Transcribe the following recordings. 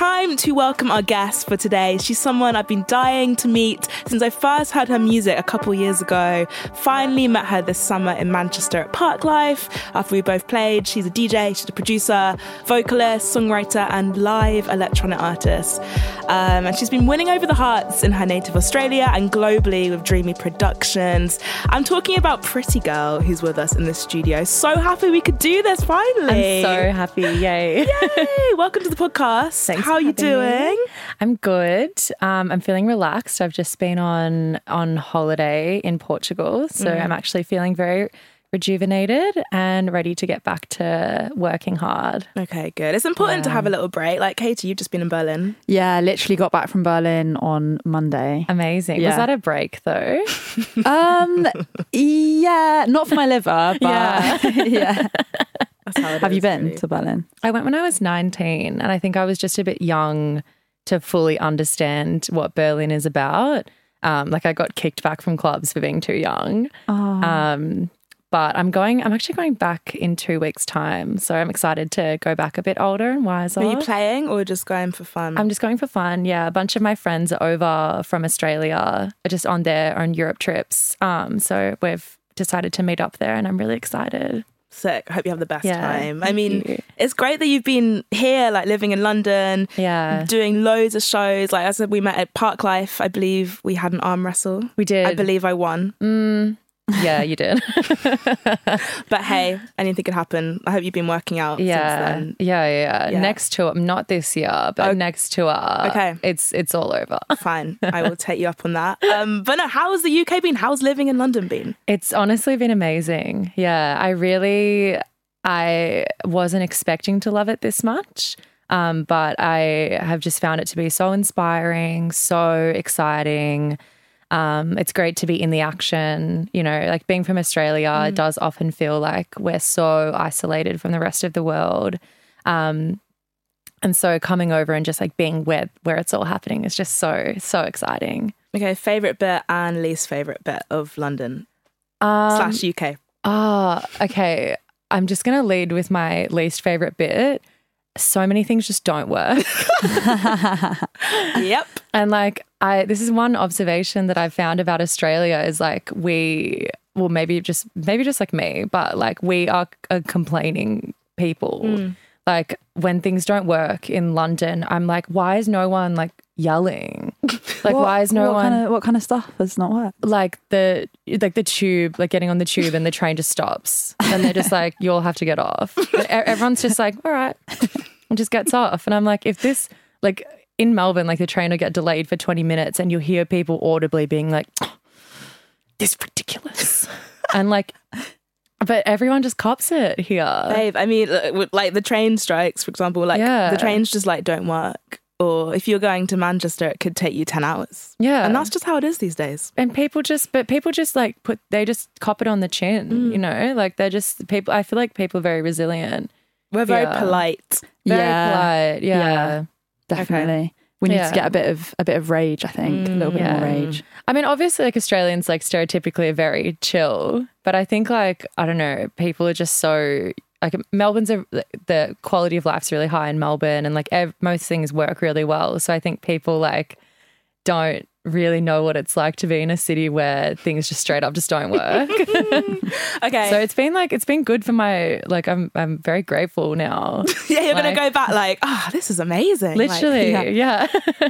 Time to welcome our guest for today. She's someone I've been dying to meet since I first heard her music a couple years ago. Finally met her this summer in Manchester at Parklife after we both played. She's a DJ, she's a producer, vocalist, songwriter, and live electronic artist. Um, and she's been winning over the hearts in her native Australia and globally with Dreamy Productions. I'm talking about Pretty Girl, who's with us in the studio. So happy we could do this finally. I'm so happy. Yay. Yay! Welcome to the podcast. Thanks How are you having me. doing? I'm good. Um, I'm feeling relaxed. I've just been on on holiday in Portugal, so Mm. I'm actually feeling very rejuvenated and ready to get back to working hard. Okay, good. It's important to have a little break. Like Katie, you've just been in Berlin. Yeah, literally got back from Berlin on Monday. Amazing. Was that a break though? Um, yeah, not for my liver, but Yeah. yeah. That's how it Have you been really. to Berlin? I went when I was 19, and I think I was just a bit young to fully understand what Berlin is about. Um, like I got kicked back from clubs for being too young. Oh, Um, but I'm going. I'm actually going back in two weeks' time, so I'm excited to go back a bit older and wiser. Are you playing or just going for fun? I'm just going for fun. Yeah, a bunch of my friends are over from Australia, are just on their own Europe trips. Um, so we've decided to meet up there, and I'm really excited. Sick. I hope you have the best Yeah, time. I mean, you. it's great that you've been here, like living in London, Yeah, doing loads of shows. Like I said, we met at Parklife. I believe we had an arm wrestle. we did. I believe I won. Mm, yeah, you did. But hey, anything could happen. I hope you've been working out since yeah, then. yeah, yeah, Yeah. Next tour, not this year, but Okay. next tour. Okay. it's it's all over. Fine. I will take you up on that. Um, but no, how's the UK been? How's living in London been? It's honestly been amazing. Yeah, I really I wasn't expecting to love it this much. Um, but I have just found it to be so inspiring, so exciting. Um, it's great to be in the action. You know, like being from Australia, it does often feel like we're so isolated from the rest of the world. Um, and so coming over and just like being where where it's all happening is just so so exciting. Okay, favorite bit and least favorite bit of London Um, slash UK. Ah, okay. I'm just going to lead with my least favorite bit. So many things just don't work. yep. and like I this is one observation that I've found about Australia is like we well maybe just maybe just like me, but like we are a complaining people. Hmm. Like when things don't work in London, I'm like why is no one like yelling? Like What- why is no what one Kind of, what kind of stuff has not worked? like the like the tube, like getting on the tube and the train just stops, and they're just like, "You'll have to get off." E- everyone's just like, "All right," and just gets off. And I'm like, if this like in Melbourne, like the train will get delayed for 20 minutes, and you'll hear people audibly being like, "This is ridiculous," and like, but everyone just cops it here. Babe, I mean, uh, like, the train strikes, for example, like Yeah. the trains just like don't work. Or if you're going to Manchester, it could take you 10 hours. Yeah, And that's just how it is these days. and people just but people just like put they just cop it on the chin mm. you know like they're just people i feel like people are very resilient We're very Yeah. polite. very Yeah. polite yeah, Yeah. Definitely. We need Yeah. to get a bit of a bit of rage, I think. a little bit mm, yeah. more rage. i mean obviously like australians like stereotypically are very chill but i think like i don't know people are just so like melbourne's a, the quality of life's really high in melbourne and like ev- most things work really well so i think people like don't really know what it's like to be in a city where things just straight up just don't work Okay. So it's been like it's been good for my like I'm I'm very grateful now. yeah, you're gonna go back like, ah, this is amazing. Like, Literally, yeah.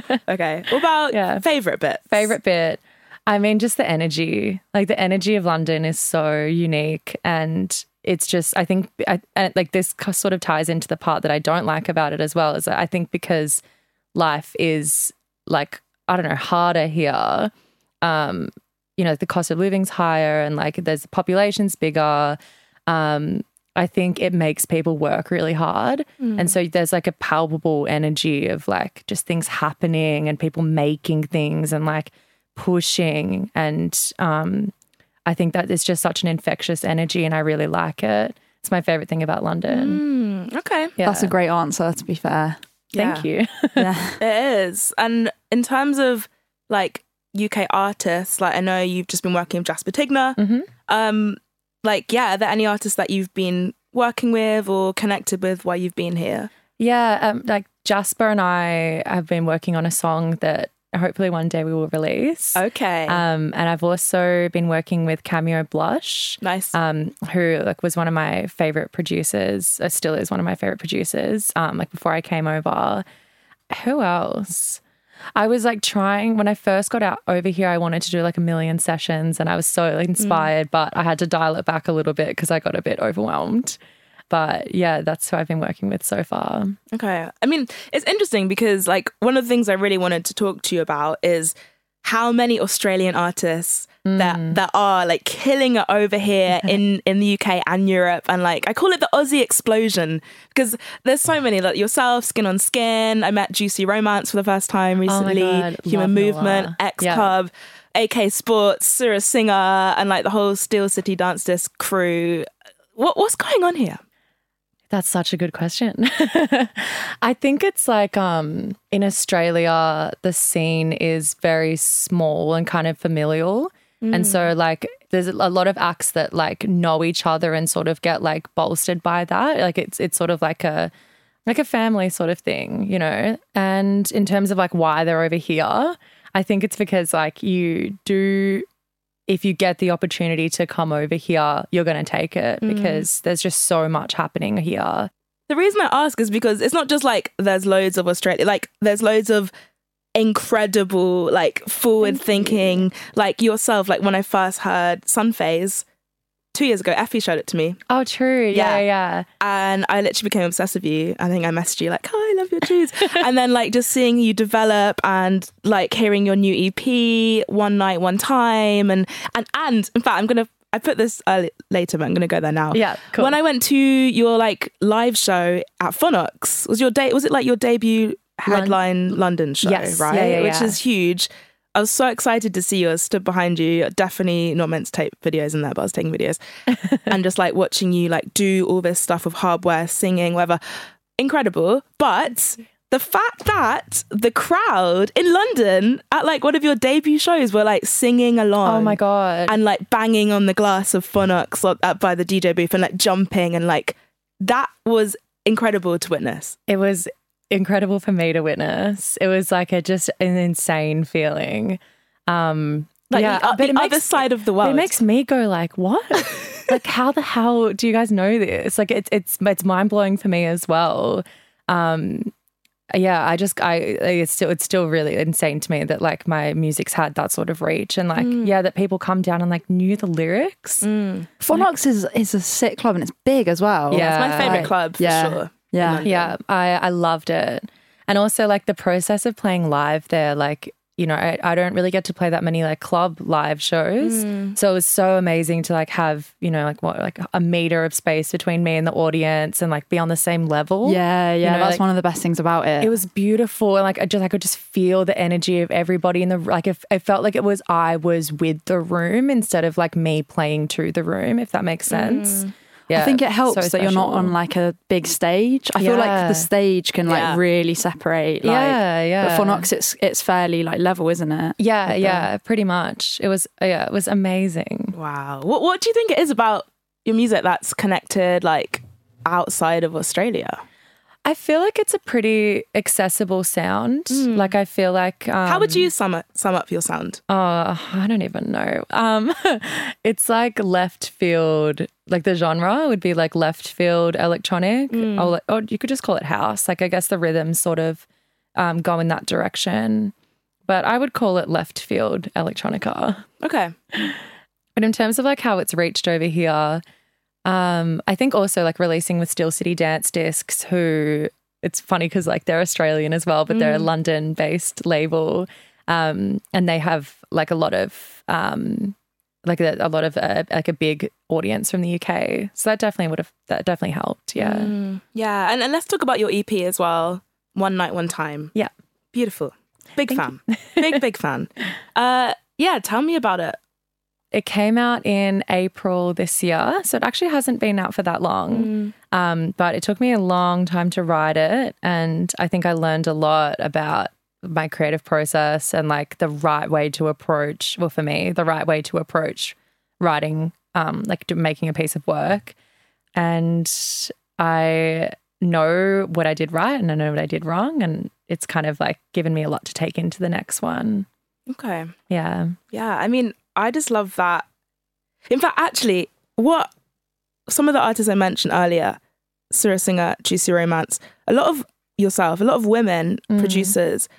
yeah. Okay. What about Yeah. favorite bit? Favorite bit. I mean, just the energy. Like the energy of London is so unique, and it's just I think I, and like this sort of ties into the part that I don't like about it as well is I think because life is like I don't know harder here. Um, you know, the cost of living's higher, and like there's the population's bigger. Um, I think it makes people work really hard. And so there's like a palpable energy of like just things happening and people making things and like pushing. And um, I think that is just such an infectious energy and I really like it. It's my favorite thing about London. Mm, okay. Yeah. That's a great answer, to be fair. Thank Yeah. you. Yeah. It is. And in terms of like UK artists, like I know you've just been working with Jasper Tygner. Mhm. Um, like, yeah, are there any artists that you've been working with or connected with while you've been here? Yeah, um, like Jasper and I have been working on a song that hopefully one day we will release. Okay. Um, and I've also been working with Cameo Blush, nice. um, who like was one of my favorite producers. Uh, still is one of my favorite producers. Um, like before I came over. Who else? I was like trying when I first got out over here. I wanted to do like a million sessions, and I was so inspired, but I had to dial it back a little bit because I got a bit overwhelmed. But yeah, that's who I've been working with so far. Okay. I mean, it's interesting because like one of the things I really wanted to talk to you about is how many Australian artists that mm. that are like killing it over here in in the UK and Europe and like I call it the Aussie explosion because there's so many like yourself skin on skin I met Juicy Romance for the first time Oh recently God, Human love Movement Noah. X Yeah. Pub AK Sports Sarah Singer and like the whole Steel City Dance Disc crew what what's going on here That's such a good question. I think it's like um, in Australia, the scene is very small and kind of familial. And so, like, there's a lot of acts that like know each other and sort of get like bolstered by that. Like, it's it's sort of like a like a family sort of thing, you know. And in terms of like why they're over here, I think it's because like you do if you get the opportunity to come over here, you're going to take it mm. because there's just so much happening here. The reason I ask is because it's not just like there's loads of Australia, like there's loads of incredible, like forward thinking, like yourself. Like when I first heard Sun Phase two years ago, Effie showed it to me Oh, true. Yeah, Yeah. yeah. and I literally became obsessed with you. I think I messaged you like, "Hi, I love your tunes," and then like just seeing you develop and like hearing your new EP, one night, one time, and and and in fact, I'm gonna. I put this uh, later, but I'm gonna go there now. Yeah, cool. When I went to your like live show at Phonox, was your day? Was it like your debut headline London show? Yes. right, Yeah, yeah, which yeah. is huge. I was so excited to see you. I stood behind you. Definitely not meant to take videos in there, but I was taking videos and just like watching you like do all this stuff with hardware, singing, whatever. Incredible. But the fact that the crowd in London at like one of your debut shows were like singing along. Oh my God. And like banging on the glass of Phonox by the DJ booth and like jumping and like that was incredible to witness. it was incredible for me to witness. It was like a just an insane feeling. Um, Like yeah, the, but the other side of the world. it makes me go like, what? like, how the hell do you guys know this? Like, it's it's it's mind blowing for me as well. Um, yeah, I just I it's still it's still really insane to me that like my music's had that sort of reach and like yeah that people come down and like knew the lyrics. Phonox is is a sick club and it's big as well. Yeah. it's my favorite Like, club for yeah. sure. Yeah. Yeah, I, I loved it. And also, like, the process of playing live there, like, you know, I, I don't really get to play that many, like, club live shows. Mm. So it was so amazing to, like, have, you know, like, what, like a meter of space between me and the audience and, like, be on the same level. Yeah, yeah. know, that's like- one of the best things about it. It was beautiful, and like I just I could just feel the energy of everybody in the like. If it felt like it was I was with the room instead of like me playing to the room, if that makes mm. sense. Yeah, I think it helps so that you're not on like a big stage. I feel like the stage can like Yeah. really separate. Like, Yeah, yeah. But Phonox, it's it's fairly like level, isn't it? Yeah, yeah, pretty much. It was yeah, it was amazing. Wow. What what do you think it is about your music that's connected like outside of Australia? I feel like it's a pretty accessible sound. Like I feel like um, How would you sum up, sum up your sound? Oh, I don't even know. Um, it's like left field. Like the genre would be like left field electronic, or, like, or you could just call it house. Like I guess the rhythms sort of um, go in that direction, but I would call it left field electronica. Okay. But in terms of like how it's reached over here, Um, I think also like releasing with Steel City Dance Discs, who it's funny because like they're Australian as well, but they're a London based label. Um, and they have like a lot of um, like a, a lot of uh, like a big audience from the UK. So that definitely would have that definitely helped. Yeah. Yeah, and, and let's talk about your EP as well. One night, one time. Yeah. Beautiful. Big fan. big, big fan. Uh, yeah, tell me about it. It came out in April this year, so it actually hasn't been out for that long. Um, but it took me a long time to write it, and I think I learned a lot about my creative process and like the right way to approach. Well, for me, the right way to approach writing, um, like making a piece of work. And I know what I did right, and I know what I did wrong, and it's kind of like given me a lot to take into the next one. Okay. Yeah. Yeah, I mean, I just love that. In fact, actually, what some of the artists I mentioned earlier, Sarah Singer, Juicy Romance, a lot of yourself, a lot of women mm. producers,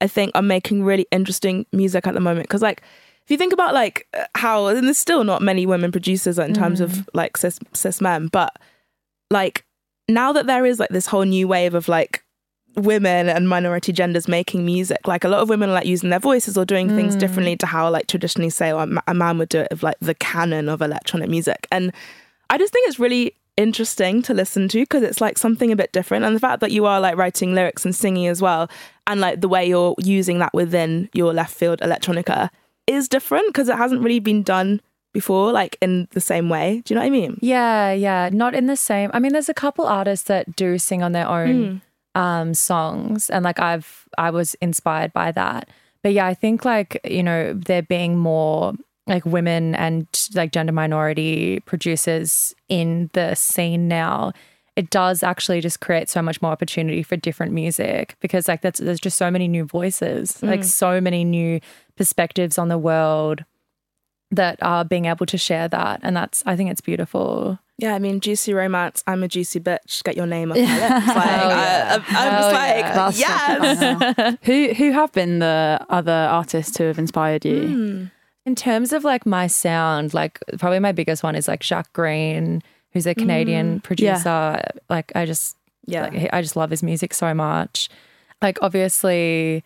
I think, are making really interesting music at the moment. Because, like, if you think about like uh, how, and there's still not many women producers in terms of mm. like cis, cis men, but like now that there is like this whole new wave of like women and minority genders making music like a lot of women are like using their voices or doing things differently to how like traditionally say a man would do it of like the canon of electronic music and i just think it's really interesting to listen to because it's like something a bit different and the fact that you are like writing lyrics and singing as well and like the way you're using that within your left field electronica is different because it hasn't really been done before like in the same way do you know what i mean Yeah, yeah. Not in the same. I mean, there's a couple artists that do sing on their own Hmm. Um, songs, and like I've I was inspired by that. But yeah, I think like you know there being more like women and like gender minority producers in the scene now. It does actually just create so much more opportunity for different music because like that's there's just so many new voices, Hmm. like so many new perspectives on the world that are being able to share that, and that's I think it's beautiful. Yeah, I mean, juicy romance. I'm a juicy bitch. Get your name off my lips. Like, I, am Hell just like, yeah. That's yes. who who have been the other artists who have inspired you? Hmm. In terms of like my sound, like probably my biggest one is like Jacques Greene, who's a Canadian hmm. producer. Like I just Yeah. like, I just love his music so much. Like obviously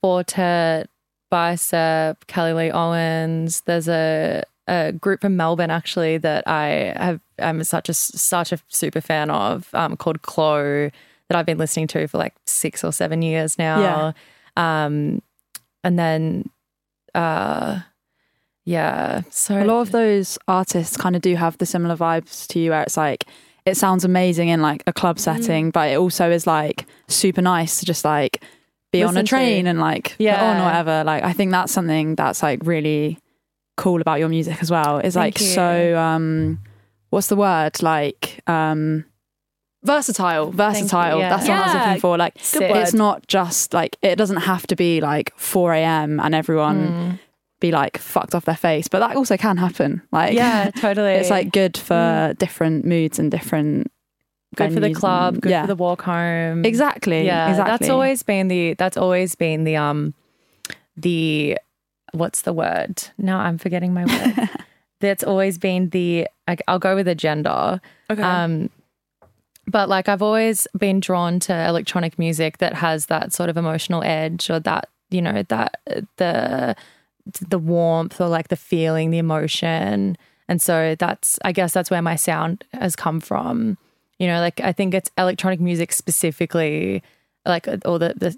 Four Tet, Bicep, Kelly Lee Owens. There's a a group from Melbourne actually that I have I'm such a such a super fan of um, called Kllo that I've been listening to for like six or seven years now. Yeah. Um, and then uh, yeah, so A lot of those artists kind of do have the similar vibes to you, where it's like it sounds amazing in like a club setting, but it also is like super nice to just like be on Listen a to. train and like put on Yeah. or whatever. Like I think that's something that's like really cool about your music as well. It's Thank like you. so um what's the word? Like um versatile. Versatile. yeah. That's what I was looking for. Like it's not just like it doesn't have to be like 4 a.m. and everyone Mm. be like fucked off their face, but that also can happen. Like yeah, totally. it's like good for different moods and different good for the club, and- good yeah. for the walk home. Exactly. Yeah, exactly. that's always been the that's always been the um the what's the word? No, I'm forgetting my word. that's always been the like, I'll go with the gender. Okay. Um but like I've always been drawn to electronic music that has that sort of emotional edge or that, you know, that the the warmth or like the feeling, the emotion. And so that's I guess that's where my sound has come from. You know, like I think it's electronic music specifically, like or the the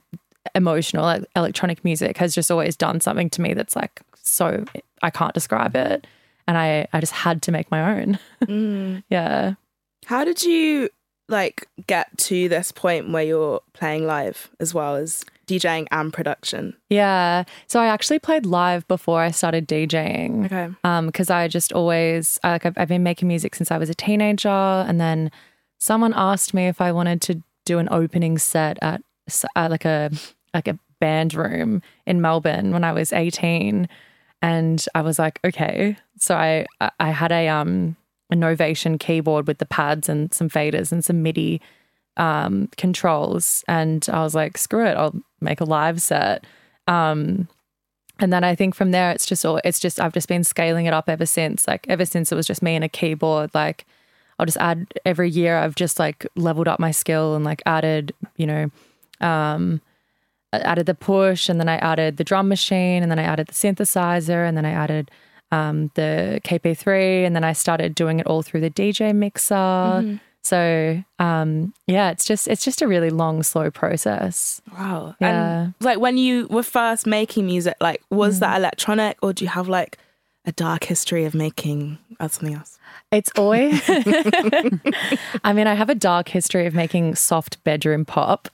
emotional like, electronic music has just always done something to me that's like so I can't describe it. And I I just had to make my own. yeah. How did you like get to this point where you're playing live as well as DJing and production? Yeah. So I actually played live before I started DJing. Okay. Um, because I just always I, like I've, I've been making music since I was a teenager, and then someone asked me if I wanted to do an opening set at, at like a like a band room in Melbourne when I was eighteen, and I was like, okay. So I I- I had a um a Novation keyboard with the pads and some faders and some MIDI um, controls, and I was like, screw it, I'll make a live set. Um, and then I think from there, it's just all, it's just, I've just been scaling it up ever since. Like, ever since it was just me and a keyboard, like, I'll just add every year. I've just like leveled up my skill and like added, you know, um, I added the push, and then I added the drum machine, and then I added the synthesizer, and then I added um, the KP3, and then I started doing it all through the DJ mixer. So um, yeah, it's just it's just a really long, slow process. Wow. Yeah. And like when you were first making music, like was that electronic or do you have like a dark history of making uh, something else? It's always. I mean, I have a dark history of making soft bedroom pop.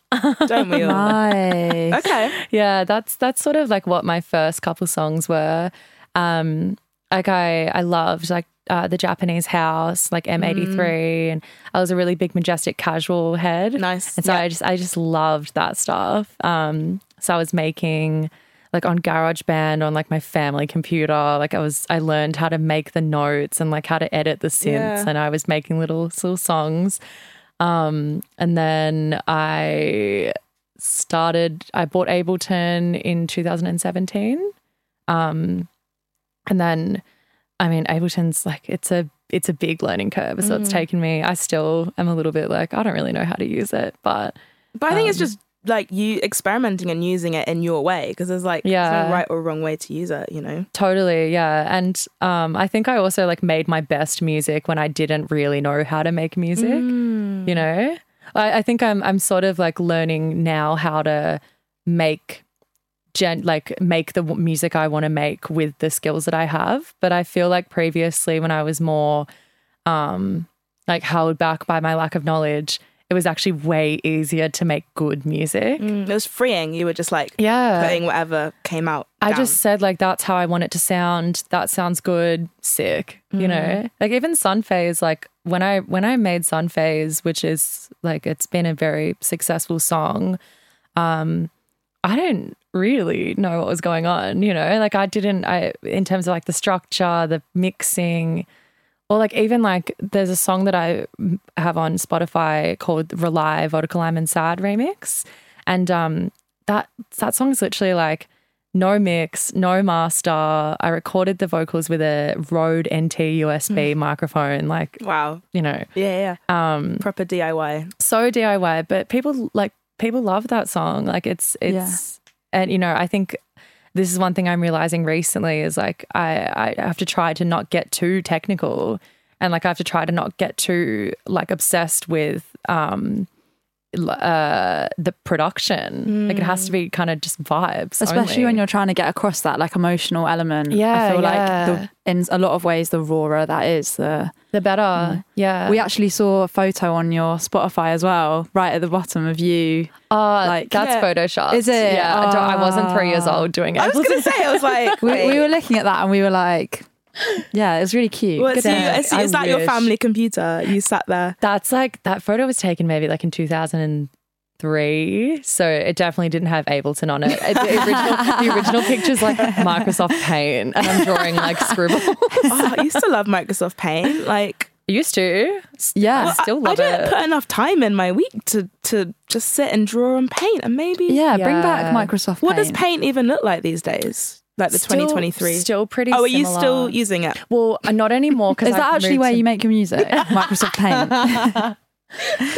Don't we all? Nice. okay. yeah, that's that's sort of like what my first couple songs were. Um, like I I loved like uh, the Japanese house, like M83, and I was a really big majestic casual head. Nice. And so. I just I just loved that stuff. Um, so I was making like on GarageBand on like my family computer. Like I was I learned how to make the notes and like how to edit the synths, Yeah. and I was making little little songs. Um, and then I started. I bought Ableton in 2017. Um, and then I mean Ableton's like it's a it's a big learning curve. So Mm. it's taken me. I still am a little bit like I don't really know how to use it, but But I think it's Um, just like you experimenting and using it in your way because there's like there's Yeah. no right or wrong way to use it, you know? Totally, yeah. And um, I think I also like made my best music when I didn't really know how to make music. Mm. You know, I, I think I'm I'm sort of like learning now how to make gen like make the music I want to make with the skills that I have. But I feel like previously when I was more um, like held back by my lack of knowledge, it was actually way easier to make good music. Mm, it was freeing. You were just like Yeah. putting whatever came out. I down. just said like that's how I want it to sound. That sounds good. Sick. You know? Like even Sun Phase, like when I when I made Sun Phase, which is like it's been a very successful song, um, I didn't really know what was going on, you know? Like I didn't I in terms of like the structure, the mixing, or like even like there's a song that I have on Spotify called Rely Vodka Lime and Sad remix. And um that that song is literally like no mix, no master. I recorded the vocals with a Rode NT USB microphone, like wow. you know, Yeah, yeah. um, Proper DIY. so DIY. But people like people love that song. Like it's it's and you know I think this is one thing I'm realizing recently is like I I have to try to not get too technical and like I have to try to not get too like obsessed with um uh the production like it has to be kind of just vibes Especially only. when you're trying to get across that like emotional element. Yeah, I feel yeah. like the, in a lot of ways the rawer that is, the the better yeah we actually saw a photo on your Spotify as well, right at the bottom of you. uh, like- that's Yeah. Photoshop Is it? yeah I, don't, I wasn't three years Ah. old doing it I was gonna say, I was like, We, we were looking at that and we were like, yeah, it was really cute. Well, Good so you, work. is, is I that your family computer? You sat there. That's like that photo was taken maybe like in 2003. So it definitely didn't have Ableton on it. Uh, The original, the original picture's like Microsoft Paint and I'm drawing like scribbles. Oh, I used to love Microsoft Paint. Like, Used to. Yeah. I still love I love don't it. put enough time in my week to to just sit and draw and paint, and maybe yeah, bring back Yeah. Microsoft What does Paint. paint even look like these days? Like the Still- 2023. Still pretty oh, are you similar. still using it? Well, uh, not anymore. Because Is that actually where you make your music? Microsoft Paint.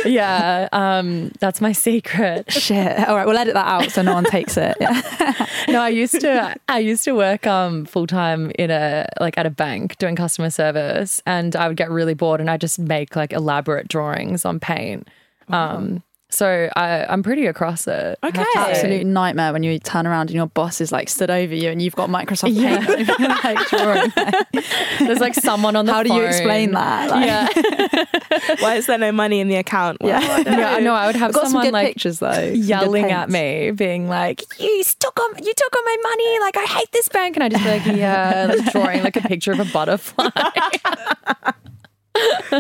Yeah, um, that's my secret. Shit. All right, we'll edit that out so no one takes it. Yeah. no, I used to I used to work um full time in a like at a bank doing customer service and I would get really bored and I just make like elaborate drawings on paint. Um so I I'm pretty across it. Okay. Absolute nightmare when you turn around and your boss is like stood over you and you've got Microsoft Paint you're like drawing. There's like someone on the How do you explain that? Like, Yeah. Why is there no money in the account? Well, Yeah. I don't yeah, I know I would have got some someone good like pictures though. Some yelling at me, being like, "You took on, you took on my money! Like I hate this bank!" And I just be like, "Yeah," like drawing like a picture of a butterfly.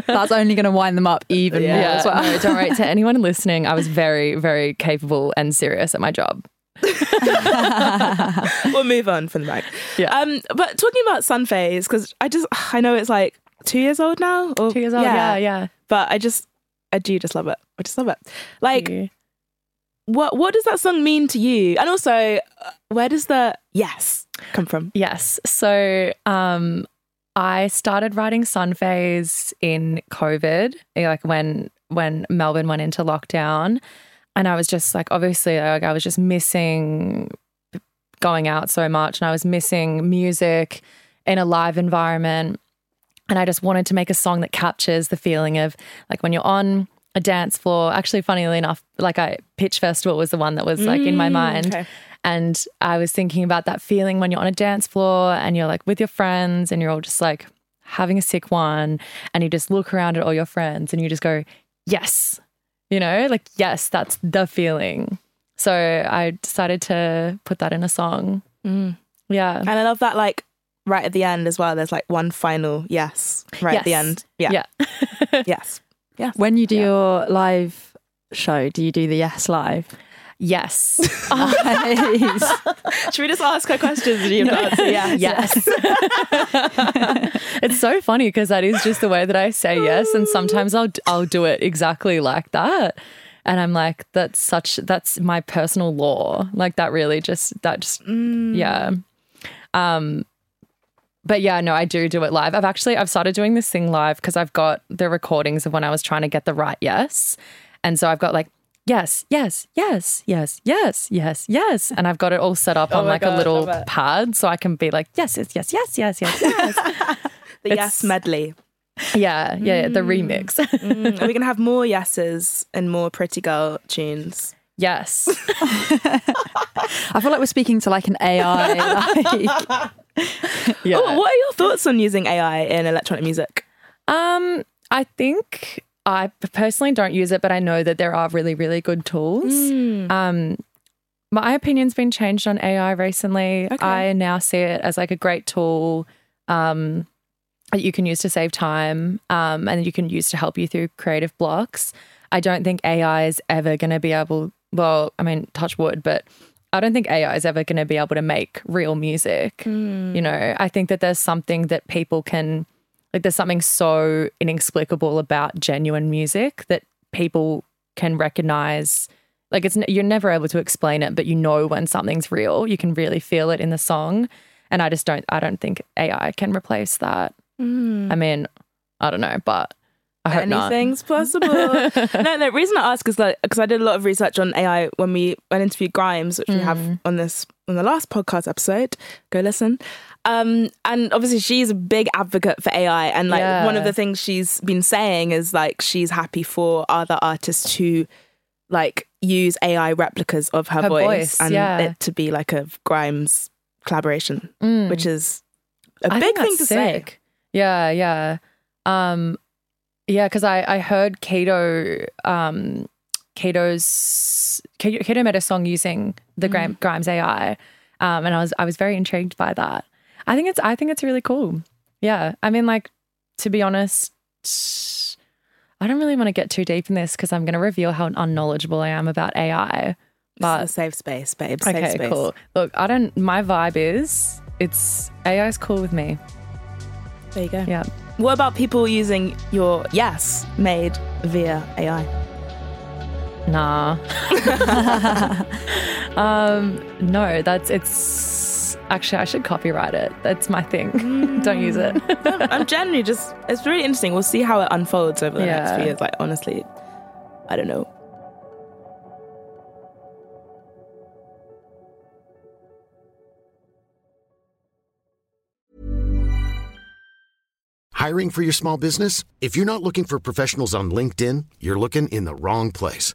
That's only going to wind them up even more Yeah, as well. no, don't worry. To anyone listening, I was very, very capable and serious at my job. we'll move on from the back. Yeah. Um, but talking about Sun Phase, because I just I know it's like two years old now. Or, Two years old. Yeah, yeah. But I just I do just love it. I just love it. Like, Yeah. what what does that song mean to you? And also, uh, where does the yes come from? Yes. So, um, I started writing Sun Phase in COVID, eh, like when when Melbourne went into lockdown, and I was just like, obviously, like I was just missing going out so much, and I was missing music in a live environment, and I just wanted to make a song that captures the feeling of like when you're on a dance floor. Actually, funnily enough, like I Pitch Festival was the one that was like in my mm, mind. okay. And I was thinking about that feeling when you're on a dance floor and you're like with your friends and you're all just like having a sick one and you just look around at all your friends and you just go, yes, you know, like, yes, that's the feeling. So I decided to put that in a song. Mm. Yeah. And I love that, like, right at the end as well, there's like one final yes right at the end. Yeah. Yeah. Yes. Yes. When you do your live show, do you do the yes live? Yes. Should we just ask her questions and you have to answer? Yeah. Yes. it's so funny because that is just the way that I say yes, and sometimes I'll I'll do it exactly like that, and I'm like, that's such that's my personal law. Like that really just that just yeah. Um, but yeah, no, I do do it live. I've actually I've started doing this thing live because I've got the recordings of when I was trying to get the right yes, and so I've got like. Yes, yes, yes, yes, yes, yes, yes. And I've got it all set up on like God, a little pad so I can be like, yes, yes, yes, yes, yes, yes, yes. The It's- yes medley. yeah, yeah, yeah, the remix. Mm, are we going to have more yeses and more pretty girl tunes? yes. I feel like we're speaking to like an AI. Like, Yeah. Oh, what are your thoughts on using AI in electronic music? Um, I think I personally don't use it, but I know that there are really, really good tools. Um, my opinion's been changed on AI recently. Okay. I now see it as like a great tool um, that you can use to save time um, and you can use to help you through creative blocks. I don't think AI is ever going to be able, well, I mean, touch wood, but I don't think AI is ever going to be able to make real music. You know, I think that there's something that people can, like, there's something so inexplicable about genuine music that people can recognize. Like, it's you're never able to explain it, but you know when something's real. You can really feel it in the song, and I just don't. I don't think AI can replace that. I mean, I don't know, but I hope not. Anything's possible. no, the reason I ask is like because I did a lot of research on AI when we went interviewed Grimes, which we have Mm. on this on the last podcast episode. Go listen. Um, and obviously she's a big advocate for AI, and like Yeah. one of the things she's been saying is like she's happy for other artists to like use AI replicas of her, Her voice, voice, and yeah. it to be like a Grimes collaboration, Mm. which is a I big thing to that's say. Yeah, yeah. Um yeah, because I, I heard Kato um Kato's Kato, Kato made a song using the Mm. Grimes AI. Um and I was I was very intrigued by that. I think it's I think it's really cool. Yeah. I mean like to be honest I don't really want to get too deep in this because I'm going to reveal how unknowledgeable I am about AI. But safe space, babe. Safe okay, space. cool. Look, I don't. My vibe is it's AI is cool with me. There you go. Yeah. What about people using your yes made via AI? Nah. um, no, that's it's actually I should copyright it. That's my thing. Don't use it. I'm generally just, it's really interesting. We'll see how it unfolds over the next few years. Like, honestly, I don't know. Hiring for your small business? If you're not looking for professionals on LinkedIn, you're looking in the wrong place.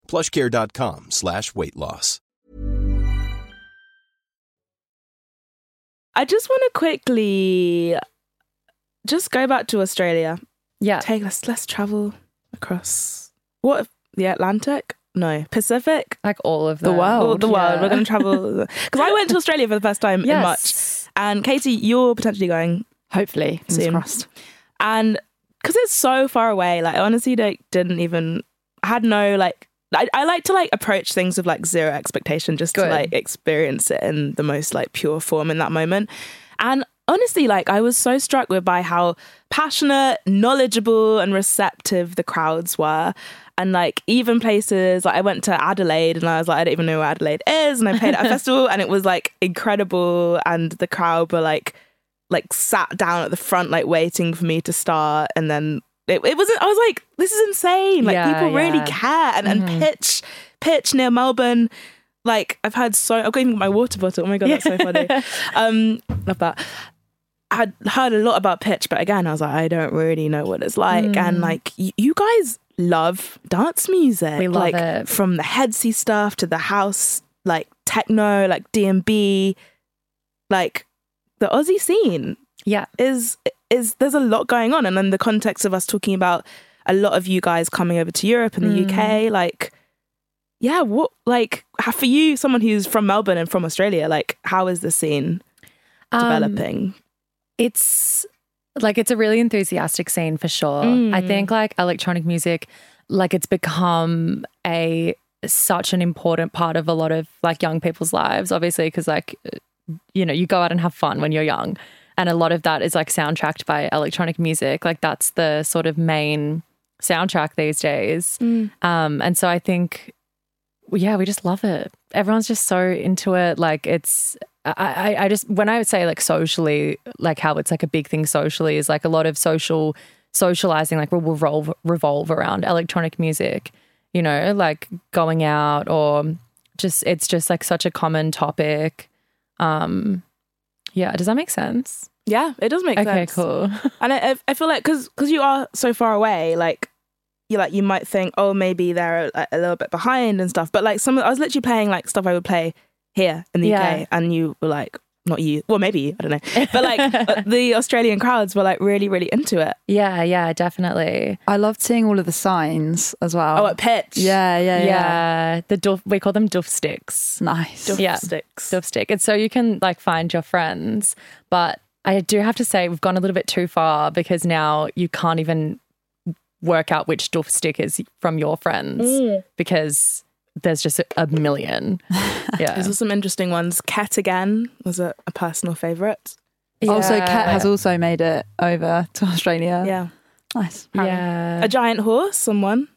plushcare.com slash weight loss. I just want to quickly just go back to Australia. Yeah. Take let's let's travel across what if- the Atlantic? No, Pacific. Like all of The world. The world. Yeah. We're going to travel because I went to Australia for the first time in March, and Katie, you're potentially going, Hopefully, Soon. crossed. and because it's so far away, like I honestly, like didn't even I had no like. I, I like to like approach things with like zero expectation, just to like experience it in the most like pure form in that moment. And honestly, like I was so struck with by how passionate, knowledgeable, and receptive the crowds were. And like even places like I went to Adelaide and I was like, I don't even know where Adelaide is. And I played at a festival and it was like incredible. And the crowd were like like sat down at the front, like waiting for me to start. And then it, it wasn't, I was like, this is insane. Like Yeah, people really care. And, and pitch, pitch near Melbourne. Like I've had so, I've got even my water bottle. Oh my God, that's so funny. um, love that. I had heard a lot about pitch, but again, I was like, I don't really know what it's like. And like, y- you guys love dance music. We love like, it. From the headsy stuff to the house, like techno, like D&B, like the Aussie scene Yeah. is is there's a lot going on and in the context of us talking about a lot of you guys coming over to Europe and the UK like yeah what like for you someone who's from Melbourne and from Australia like how is the scene Um, developing it's like it's a really enthusiastic scene for sure. Mm. I think like electronic music, like it's become a such an important part of a lot of like young people's lives, obviously, because like you know, you go out and have fun when you're young. And a lot of that is like soundtracked by electronic music. Like that's the sort of main soundtrack these days. Um, and so I think yeah, we just love it. Everyone's just so into it. Like it's, I, I, I just when I would say like socially, like how it's like a big thing socially is like a lot of social socializing like will revolve revolve around electronic music. You know, like going out or just it's just like such a common topic. Um, yeah, does that make sense? yeah it does make Okay, sense Okay, cool. and I, I feel like because because you are so far away like you like you might think oh maybe they're a, a little bit behind and stuff but like some I was literally playing like stuff I would play here in the Yeah. UK and you were like not you well maybe I don't know but like uh, the Australian crowds were like really really into it yeah, yeah, definitely. I loved seeing all of the signs as well. oh at pitch yeah, yeah, Yeah, yeah. the doof, we call them doof sticks. Nice. Duff Yeah. sticks Doof stick. And so you can like find your friends, but I do have to say we've gone a little bit too far because now you can't even work out which doof stick is from your friends Mm. because there's just a, a million. Yeah. These are some interesting ones. Cat again was a, a personal favourite. Also, Yeah. Kat has also made it over to Australia. Yeah. Nice. Yeah. A giant horse, someone.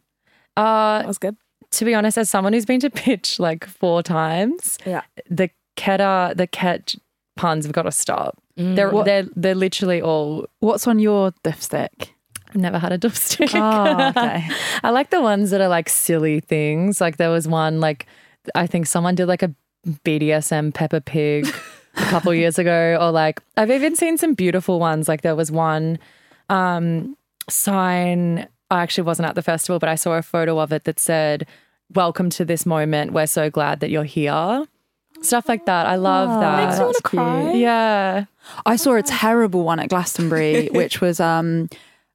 Uh, That was good. to be honest, as someone who's been to pitch like four times, Yeah. the keta, the ket puns have got to stop. They're What- they're they're literally all. What's on your dipstick? I've never had a doof stick. Oh, okay. I like the ones that are like silly things. Like there was one like I think someone did like a BDSM Peppa Pig a couple years ago, or like I've even seen some beautiful ones. Like there was one um, sign. I actually wasn't at the festival, but I saw a photo of it that said, "Welcome to this moment. We're so glad that you're here." Stuff like that. I love that. Makes me want to cry. Yeah. I saw a terrible one at Glastonbury, which was um,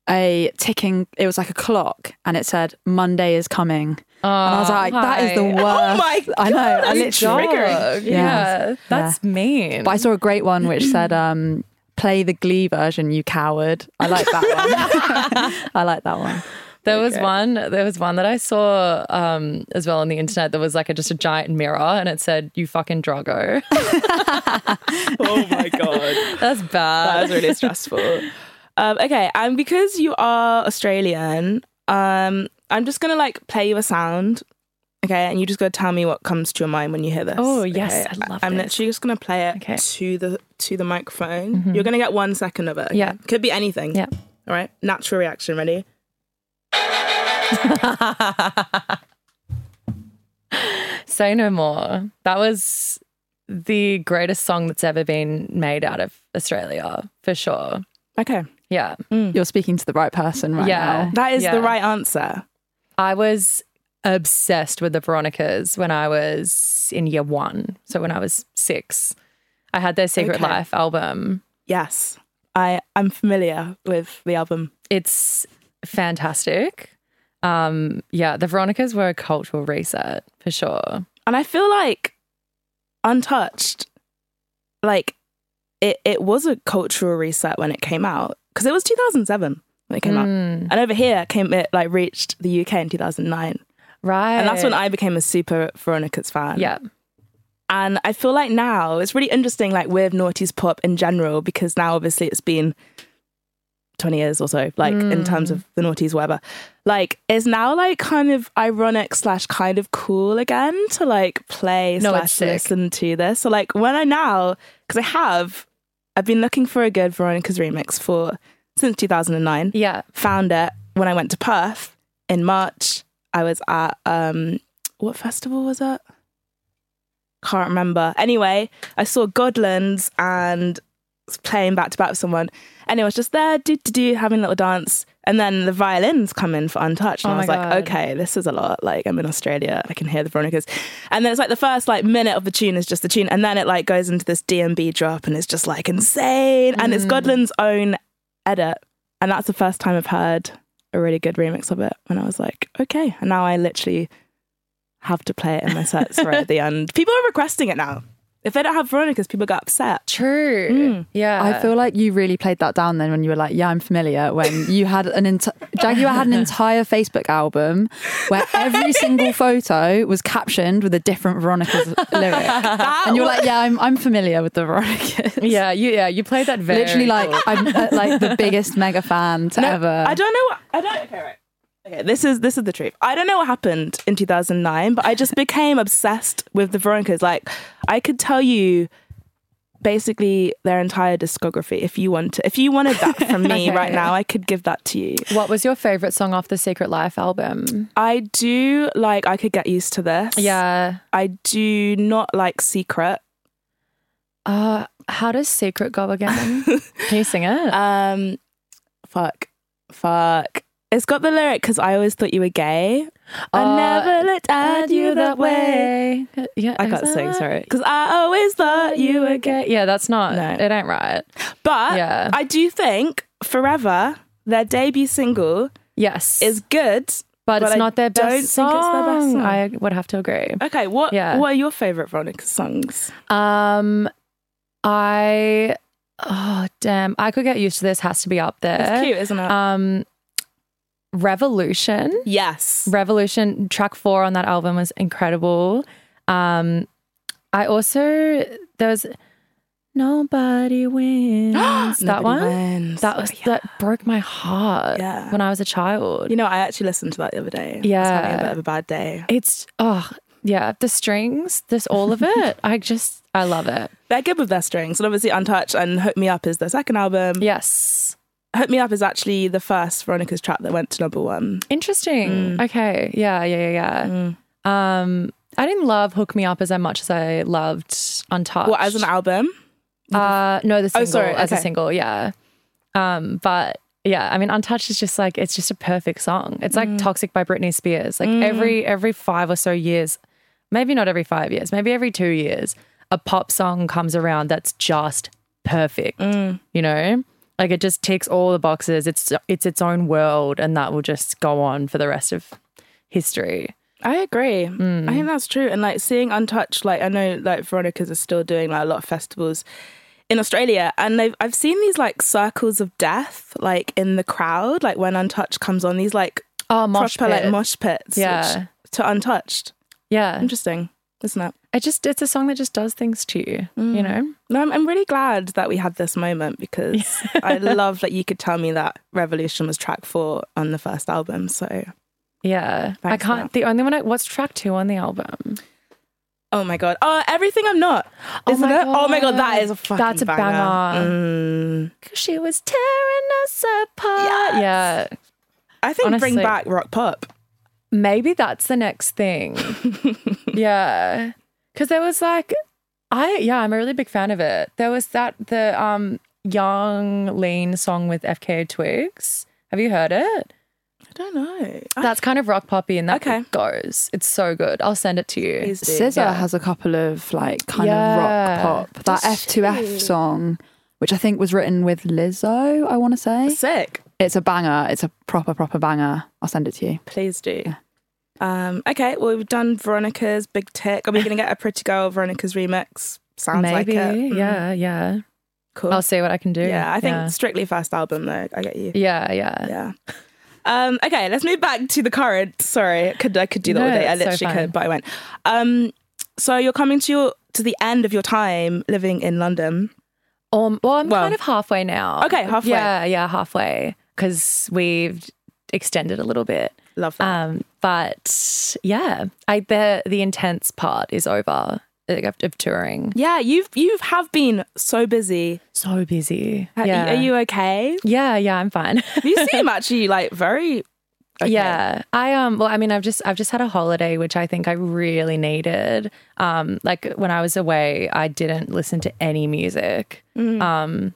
a ticking. It was like a clock, and it said Monday is coming, and I was like, that is the hi. worst. Oh my God, I know. I God, literally. Dog. Yeah, that's mean. But I saw a great one which said, um, "Play the Glee version, you coward." I like that one. I like that one. There was one. There was one that I saw um, as well on the internet. That was like a, just a giant mirror, and it said, "You fucking Drago." Oh my god. That's That bad. was really stressful. Um, okay, and because you are Australian, um, I'm just gonna like play you a sound. Okay, and you just gotta tell me what comes to your mind when you hear this. Oh, yes, okay? I love it. I'm this. literally just gonna play it Okay. to the to the microphone. You're gonna get one second of it. okay? Yeah. could be anything. Yeah. All right. Natural reaction. Ready? Say no more. That was the greatest song that's ever been made out of Australia, for sure. Okay. Yeah. You're speaking to the right person right Yeah. now. That is Yeah. the right answer. I was obsessed with the Veronicas when I was in year one. So when I was six, I had their Secret Okay. Life album. Yes. I I'm familiar with the album. It's fantastic. Um, yeah, the Veronicas were a cultural reset for sure. And I feel like Untouched, like it, it was a cultural reset when it came out because it was 2007 when it came out, Mm, and over here it came it like reached the UK in 2009, right. and that's when I became a super Veronica's fan. yeah. and I feel like now it's really interesting, like with noughties pop in general, because now obviously it's been 20 years or so, like in terms of the noughties, whatever. Like, it's now like kind of ironic slash kind of cool again to like play No, slash listen to this. So, like, when I now, because I have, I've been looking for a good Veronica's remix for since 2009 Yeah. found it when I went to Perth in March. I was at um what festival was it? Can't remember. Anyway, I saw Godlands and was playing back to back with someone. And it was just there, do do do, having a little dance. And then the violins come in for Untouched. And Oh I was my like, okay, this is a lot. Like I'm in Australia. I can hear the Veronicas. And then it's like the first like minute of the tune is just the tune. And then it like goes into this D&B drop and it's just like insane. And Mm. it's Godland's own edit. And that's the first time I've heard a really good remix of it. And I was like, okay. And now I literally have to play it in my sets right at the end. People are requesting it now. If they don't have Veronica's, people get upset. True. Mm. Yeah. I feel like you really played that down then when you were like, "Yeah, I'm familiar." When you had an enti- Jaguar had an entire Facebook album where every single photo was captioned with a different Veronica's lyric, and you were like, "Yeah, I'm I'm familiar with the Veronicas." Yeah, you yeah, you played that very literally like cool. I'm uh, like the biggest mega fan to No, ever. I don't know what I don't okay, right. Okay, this is this is the truth. I don't know what happened in 2009, but I just became obsessed with the Veronicas. Like I could tell you basically their entire discography if you want to. If you wanted that from me Okay. right now, I could give that to you. What was your favorite song off the Secret Life album? I do like I could get used to this. Yeah. I do not like Secret. Uh how does Secret go again? Can you sing it? Um fuck. Fuck. It's got the lyric because I always thought you were gay. I Uh, never looked at you that way. Yeah, I can't sing, sorry. Because I always thought you were gay. Yeah, that's not. No. It ain't right. But Yeah. I do think Forever, their debut single, Yes, is good. but, but it's I not their best song. don't think it's song. their best song. I would have to agree. Okay, what Yeah. what are your favourite Veronica songs? Um, I oh damn, I could get used to this. Has to be up there. It's cute, isn't it? Um, Revolution. yes. Revolution track four on that album was incredible. Um, I also there was Nobody Wins. that Nobody one. Wins. That was Oh, yeah. that broke my heart Yeah. when I was a child. You know, I actually listened to that the other day. Yeah. having a bit of a bad day. It's oh yeah, the strings, this all of it. I just I love it. They're good with their strings. And obviously Untouched and Hook Me Up is their second album. Yes. Hook Me Up is actually the first Veronica's track that went to number one. Interesting. Mm. Okay. Yeah, yeah, yeah, yeah. Um I didn't love Hook Me Up as much as I loved Untouched. What, as an album? Uh, no, the Oh, single sorry, as a single, yeah. Um, but yeah, I mean, Untouched is just like it's just a perfect song. It's like Mm. Toxic by Britney Spears. Like every every five or so years, maybe not every five years, maybe every two years, a pop song comes around that's just perfect. Mm. You know, like it just ticks all the boxes. It's it's its own world, and that will just go on for the rest of history. I agree. Mm. I think that's true. And like seeing Untouched, like I know like Veronica's is still doing like a lot of festivals in Australia, and they've I've seen these like circles of death like in the crowd, like when Untouched comes on, these like Oh, mosh proper like mosh pits, Yeah. to Untouched. Yeah. Interesting, isn't it? I just it's a song that just does things to you, you know? No, I'm, I'm really glad that we had this moment because I love that you could tell me that Revolution was track four on the first album. So, Yeah. I can't the only one I what's track two on the album? oh my god, oh everything I'm not, Oh isn't my it? Oh my god, That is a fucking That's a banger. banger. Mm. She was tearing us apart. Yes. Yeah. I think bring back rock pop. Maybe that's the next thing. yeah. Cause there was like I yeah, I'm a really big fan of it. There was that the um Yung Lean song with FKA Twigs. Have you heard it? I don't know. I- That's kind of rock poppy and that Okay. goes. It's so good. I'll send it to you. Please. SZA Yeah. has a couple of like kind Yeah. of rock pop. That F2F song, which I think was written with Lizzo, I want to say. Sick. It's a banger. It's a proper, proper banger. I'll send it to you. Please do. Um, okay, well we've done Veronica's Big Tick. Are we going to get a Pretty Girl Veronica's remix? Sounds Maybe. like it. Mm, Yeah, yeah. cool. I'll see what I can do. yeah, I think Yeah. strictly first album though. I get you. Yeah, yeah. Yeah. Um, okay, let's move back to the current. Sorry, I could I could do that No, all day. I so literally fine. could, but I went. Um, so you're coming to your to the end of your time living in London. Um, well, I'm Well- kind of halfway now. Okay, halfway. Yeah, yeah, halfway. Because we've extended a little bit. Love that. Um, but yeah, I the the intense part is over of, of touring. yeah, you've you have been so busy. So busy. Ha- yeah. Are you okay? Yeah, yeah, I'm fine. You seem actually like very. okay. Yeah. I um well I mean I've just I've just had a holiday which I think I really needed. Um like when I was away I didn't listen to any music. Mm. Um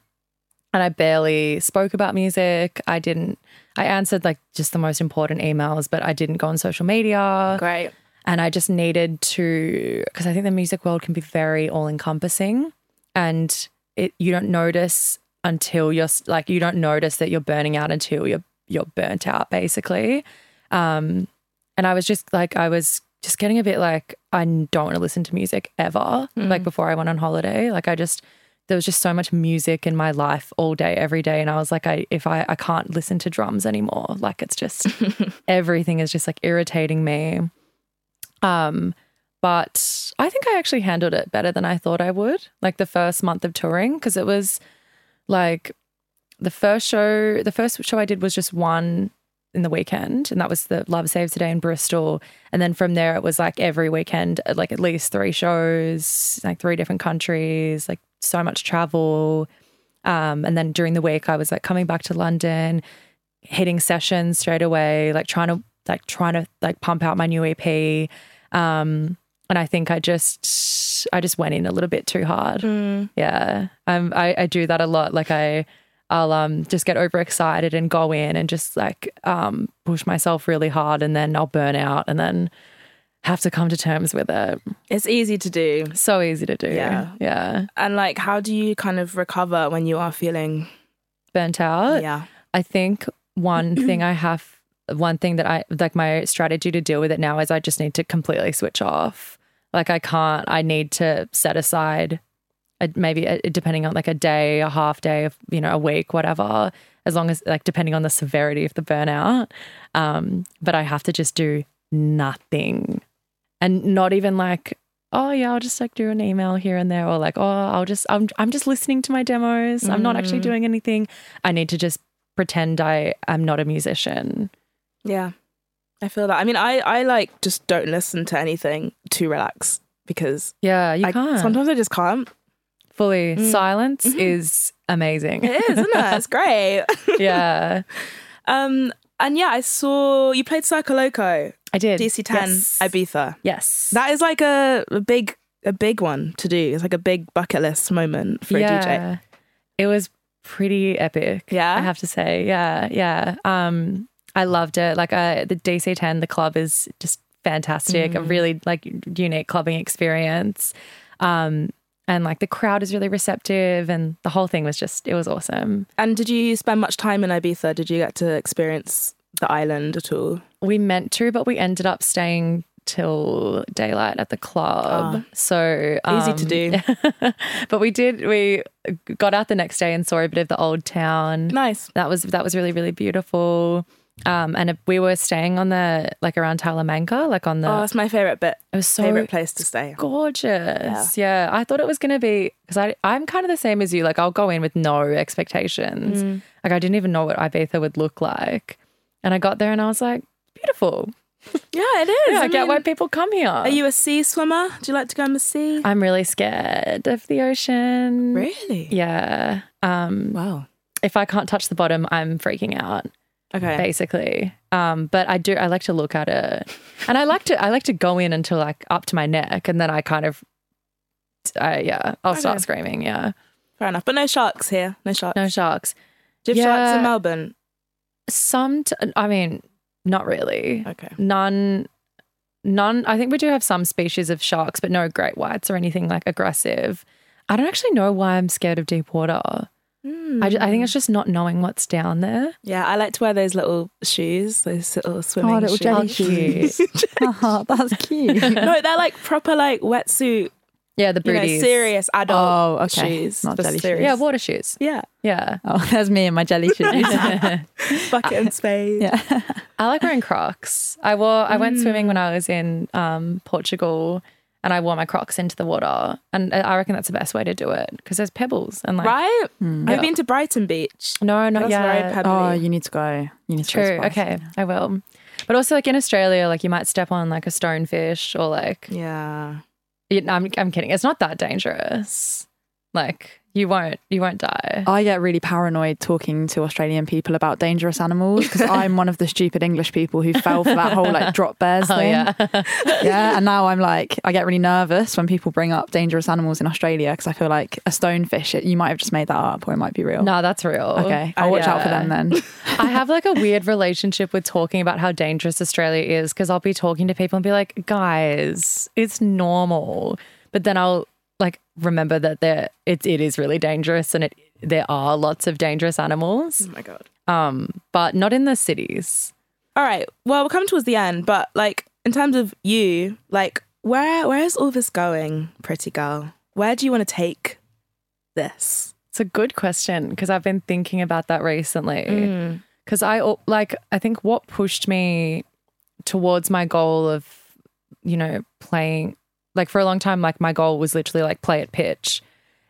and I barely spoke about music. I didn't I answered like just the most important emails but I didn't go on social media. Great. and I just needed to because I think the music world can be very all encompassing and it you don't notice until you're like you don't notice that you're burning out until you're you're burnt out basically. Um and I was just like I was just getting a bit like I don't want to listen to music ever like before I went on holiday. Like I just there was just so much music in my life all day every day and I was like I if I I can't listen to drums anymore like it's just everything is just like irritating me um, but I think I actually handled it better than I thought I would. Like the first month of touring, because it was like the first show. The first show I did was just one in the weekend, and that was the Love Saves the Day in Bristol. And then from there, it was like every weekend, like at least three shows, like three different countries, like so much travel. Um, and then during the week, I was like coming back to London, hitting sessions straight away, like trying to like trying to like pump out my new EP. Um, and I think I just I just went in a little bit too hard. Yeah, um, I I do that a lot. Like I. I'll um just get overexcited and go in and just like um push myself really hard and then I'll burn out and then have to come to terms with it. It's easy to do. So easy to do. Yeah. Yeah. And like, how do you kind of recover when you are feeling? Burnt out. Yeah. I think one thing I have, one thing that I like my strategy to deal with it now is I just need to completely switch off. Like I can't, I need to set aside a, maybe a, depending on like a day, a half day, of, you know, a week, whatever, as long as like depending on the severity of the burnout. Um, but I have to just do nothing and not even like, oh yeah, I'll just like do an email here and there or like, oh, I'll just, I'm, I'm just listening to my demos. I'm not actually mm. doing anything. I need to just pretend I am not a musician. Yeah. I feel that. I mean, I, I like just don't listen to anything to relax because Yeah, you I, can't. sometimes I just can't. Fully mm. silence mm-hmm. is amazing. It is, isn't it? It's great. yeah, um, and yeah, I saw you played Circoloco, I did. DC10, Yes. Ibiza. Yes. That is like a, a big a big one to do. It's like a big bucket list moment for a DJ. It was pretty epic. Yeah? I have to say. Yeah, yeah. Um, I loved it. Like uh, the DC ten, the club is just fantastic. A Mm. really like unique clubbing experience. Um, and like the crowd is really receptive, and the whole thing was just it was awesome. And did you spend much time in Ibiza? Did you get to experience the island at all? We meant to, but we ended up staying till daylight at the club. so Ah. Easy to do. but we did. We got out the next day and saw a bit of the old town. Nice. That was that was really really beautiful. Um, and we were staying on the like around Talamanca, like on the. Oh, it's my favorite bit. it was so favorite place to stay. gorgeous. Yeah. I thought it was going to be because I I'm kind of the same as you. Like I'll go in with no expectations. Mm. Like I didn't even know what Ibiza would look like, and I got there and I was like, beautiful. Yeah, it is. Yeah, I, I get why people come here. Are you a sea swimmer? Do you like to go in the sea? I'm really scared of the ocean. really? Yeah. Um, Wow. if I can't touch the bottom, I'm freaking out. Okay. basically. Um, but I do. I like to look at it, and I like to. I like to go in until like up to my neck, and then I kind of. I yeah, I'll start screaming. Yeah, Fair enough. But no sharks here. No sharks. no sharks. Do you have sharks in Melbourne? Some. T- I mean, not really. Okay. None. None. I think we do have some species of sharks, but no great whites or anything like aggressive. I don't actually know why I'm scared of deep water. I, ju- I think it's hmm. just not knowing what's down there. Yeah, I like to wear those little shoes, those little oh, swimming shoes. Oh, little shoes. jelly shoes. oh, that's cute. no, they're like proper like wetsuit, Yeah, the booties. you know, booties. serious adult Oh, okay. shoes. Not for jelly shoes. Yeah, water shoes. Yeah, Yeah. Oh, there's me and my jelly shoes. bucket and spade. yeah. I like wearing Crocs. I wore I went swimming when I was in um, Portugal and I wore my Crocs into the water. And I reckon that's the best way to do it because there's pebbles and like Right? Hmm. I've been to Brighton Beach. No, not That's yet. very. Oh, you need to go. You need to True. go. to Okay, I will. But also like in Australia, like you might step on like a stonefish or like yeah. I'm I'm kidding. It's not that dangerous. Like you won't you won't die. I get really paranoid talking to Australian people about dangerous animals because I'm one of the stupid English people who fell for that whole like drop bears Oh thing. yeah. yeah, and now I'm like, I get really nervous when people bring up dangerous animals in Australia because I feel like a stonefish, it, you might have just made that up or it might be real. no, that's real. Okay, uh, I'll watch out for them then. I have like a weird relationship with talking about how dangerous Australia is because I'll be talking to people and be like, guys, it's normal. But then I'll remember that there it, it is really dangerous and it there are lots of dangerous animals. Oh my god. Um, but not in the cities. All right. Well, we're coming towards the end, but like in terms of you, like where where is all this going, pretty girl? Where do you want to take this? It's a good question because I've been thinking about that recently. Mm. because I like I think what pushed me towards my goal of you know playing like for a long time like my goal was literally like play at pitch.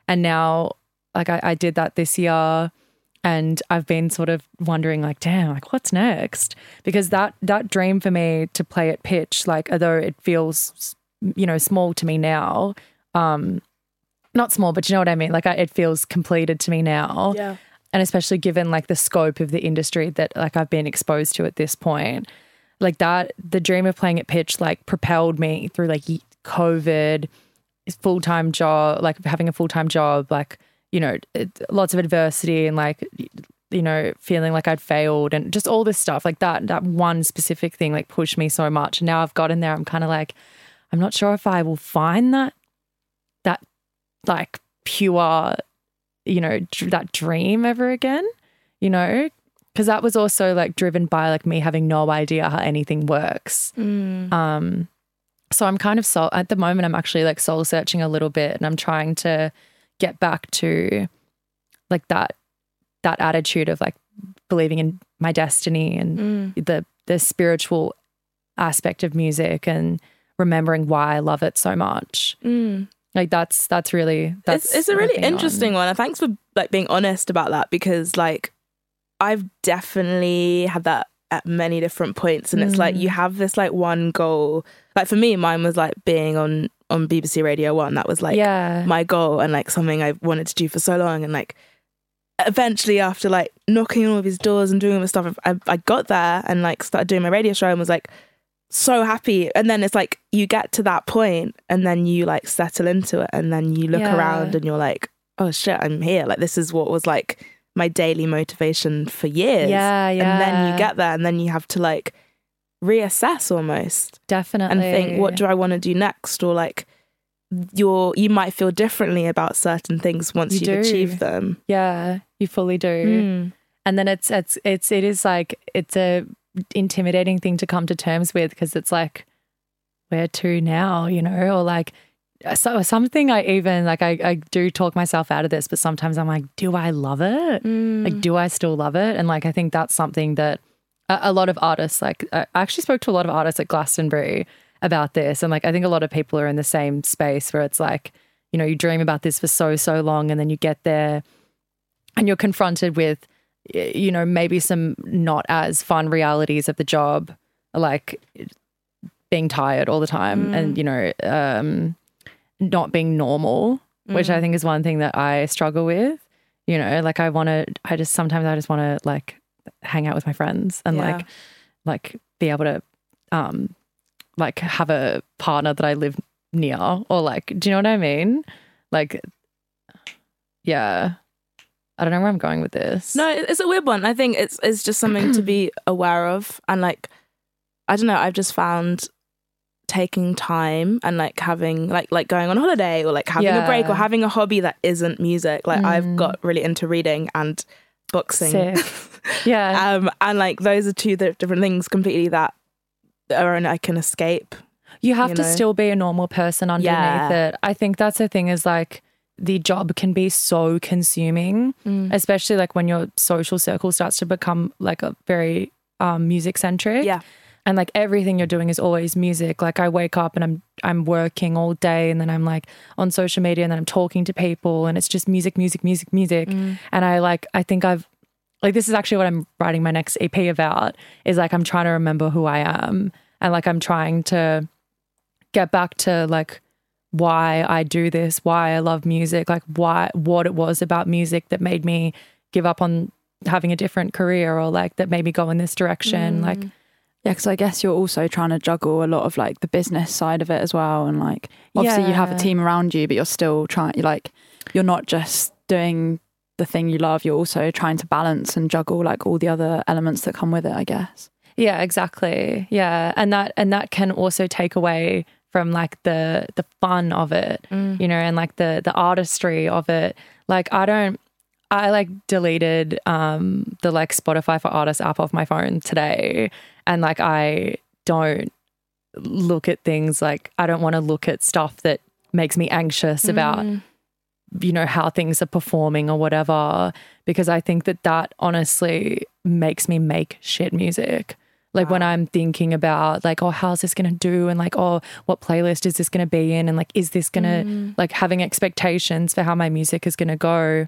And now like I, I did that this year and I've been sort of wondering like damn like what's next? Because that that dream for me to play at pitch like although it feels you know small to me now um not small but you know what I mean? Like I, it feels completed to me now. Yeah. and especially given like the scope of the industry that like I've been exposed to at this point, like that the dream of playing at pitch like propelled me through like COVID, full time job, like having a full time job, like you know lots of adversity and like you know feeling like I'd failed and just all this stuff like that. That one specific thing like pushed me so much. And now I've gotten there, I'm kind of like, I'm not sure if I will find that that like pure you know dr- that dream ever again you know because that was also like driven by like me having no idea how anything works um so i'm kind of soul at the moment i'm actually like soul searching a little bit and i'm trying to get back to like that that attitude of like believing in my destiny and the the spiritual aspect of music and remembering why i love it so much Mm. like that's that's really that's it's, it's a really been on. interesting one and thanks for like being honest about that because like i've definitely had that at many different points and it's like Mm. you have this like one goal. Like for me mine was like being on on bbc radio one. That was like yeah. my goal and like something i wanted to do for so long. And like eventually after like knocking on all these doors and doing all this stuff I, I got there and like started doing my radio show and was like so happy. And then it's like you get to that point and then you like settle into it and then you look Yeah. around and you're like oh shit i'm here. Like this is what was like my daily motivation for years Yeah, yeah. and then you get there and then you have to like reassess almost definitely and think what do i want to do next or like you're you might feel differently about certain things once You you've do. achieved them yeah you fully do Mm. and then it's it's it's it is like it's a intimidating thing to come to terms with because it's like where to now, you know, or like so something I even like I, I do talk myself out of this, but sometimes I'm like, do I love it? Like, do I still love it? And like I think that's something that a, a lot of artists like I actually spoke to a lot of artists at Glastonbury about this, and like I think a lot of people are in the same space where it's like, you know, you dream about this for so so long, and then you get there, and you're confronted with, you know, maybe some not as fun realities of the job, like being tired all the time, and you know, um, not being normal, which I think is one thing that I struggle with. You know, like I want to, I just sometimes I just want to like hang out with my friends and Yeah. like, like be able to, um, like have a partner that I live near or like, do you know what I mean? Like, yeah, I don't know where I'm going with this. No, it's a weird one. I think it's it's just something to be aware of, and like, I don't know. I've just found taking time and like having like like going on holiday or like having a break or having a hobby that isn't music. Like I've Mm. got really into reading and boxing. Yeah. um, and like those are two different things completely that are and I can escape. you have you to know? still be a normal person underneath Yeah. it. I think that's the thing is like the job can be so consuming, Mm. especially like when your social circle starts to become like a very um, music centric. Yeah. And like everything you're doing is always music. Like I wake up and I'm I'm working all day and then I'm like on social media and then I'm talking to people and it's just music, music, music, music. Mm. And I like I think I've like this is actually what I'm writing my next EP about is like I'm trying to remember who I am and like I'm trying to get back to like why I do this, why I love music, like why what it was about music that made me give up on having a different career or like that made me go in this direction. Like Yeah, because I guess you're also trying to juggle a lot of like the business side of it as well, and like obviously you have a team around you, but you're still trying. You're like you're not just doing the thing you love. You're also trying to balance and juggle like all the other elements that come with it. I guess. Yeah, exactly. Yeah, and that and that can also take away from like the the fun of it, you know, and like the the artistry of it. Like I don't I like deleted um the like Spotify for Artists app off my phone today and like I don't look at things like I don't want to look at stuff that makes me anxious about mm. you know how things are performing or whatever because i think that that honestly makes me make shit music. Like when i'm thinking about like oh how's this going to do? And like oh what playlist is this going to be in? And like is this going to mm. like having expectations for how my music is going to go?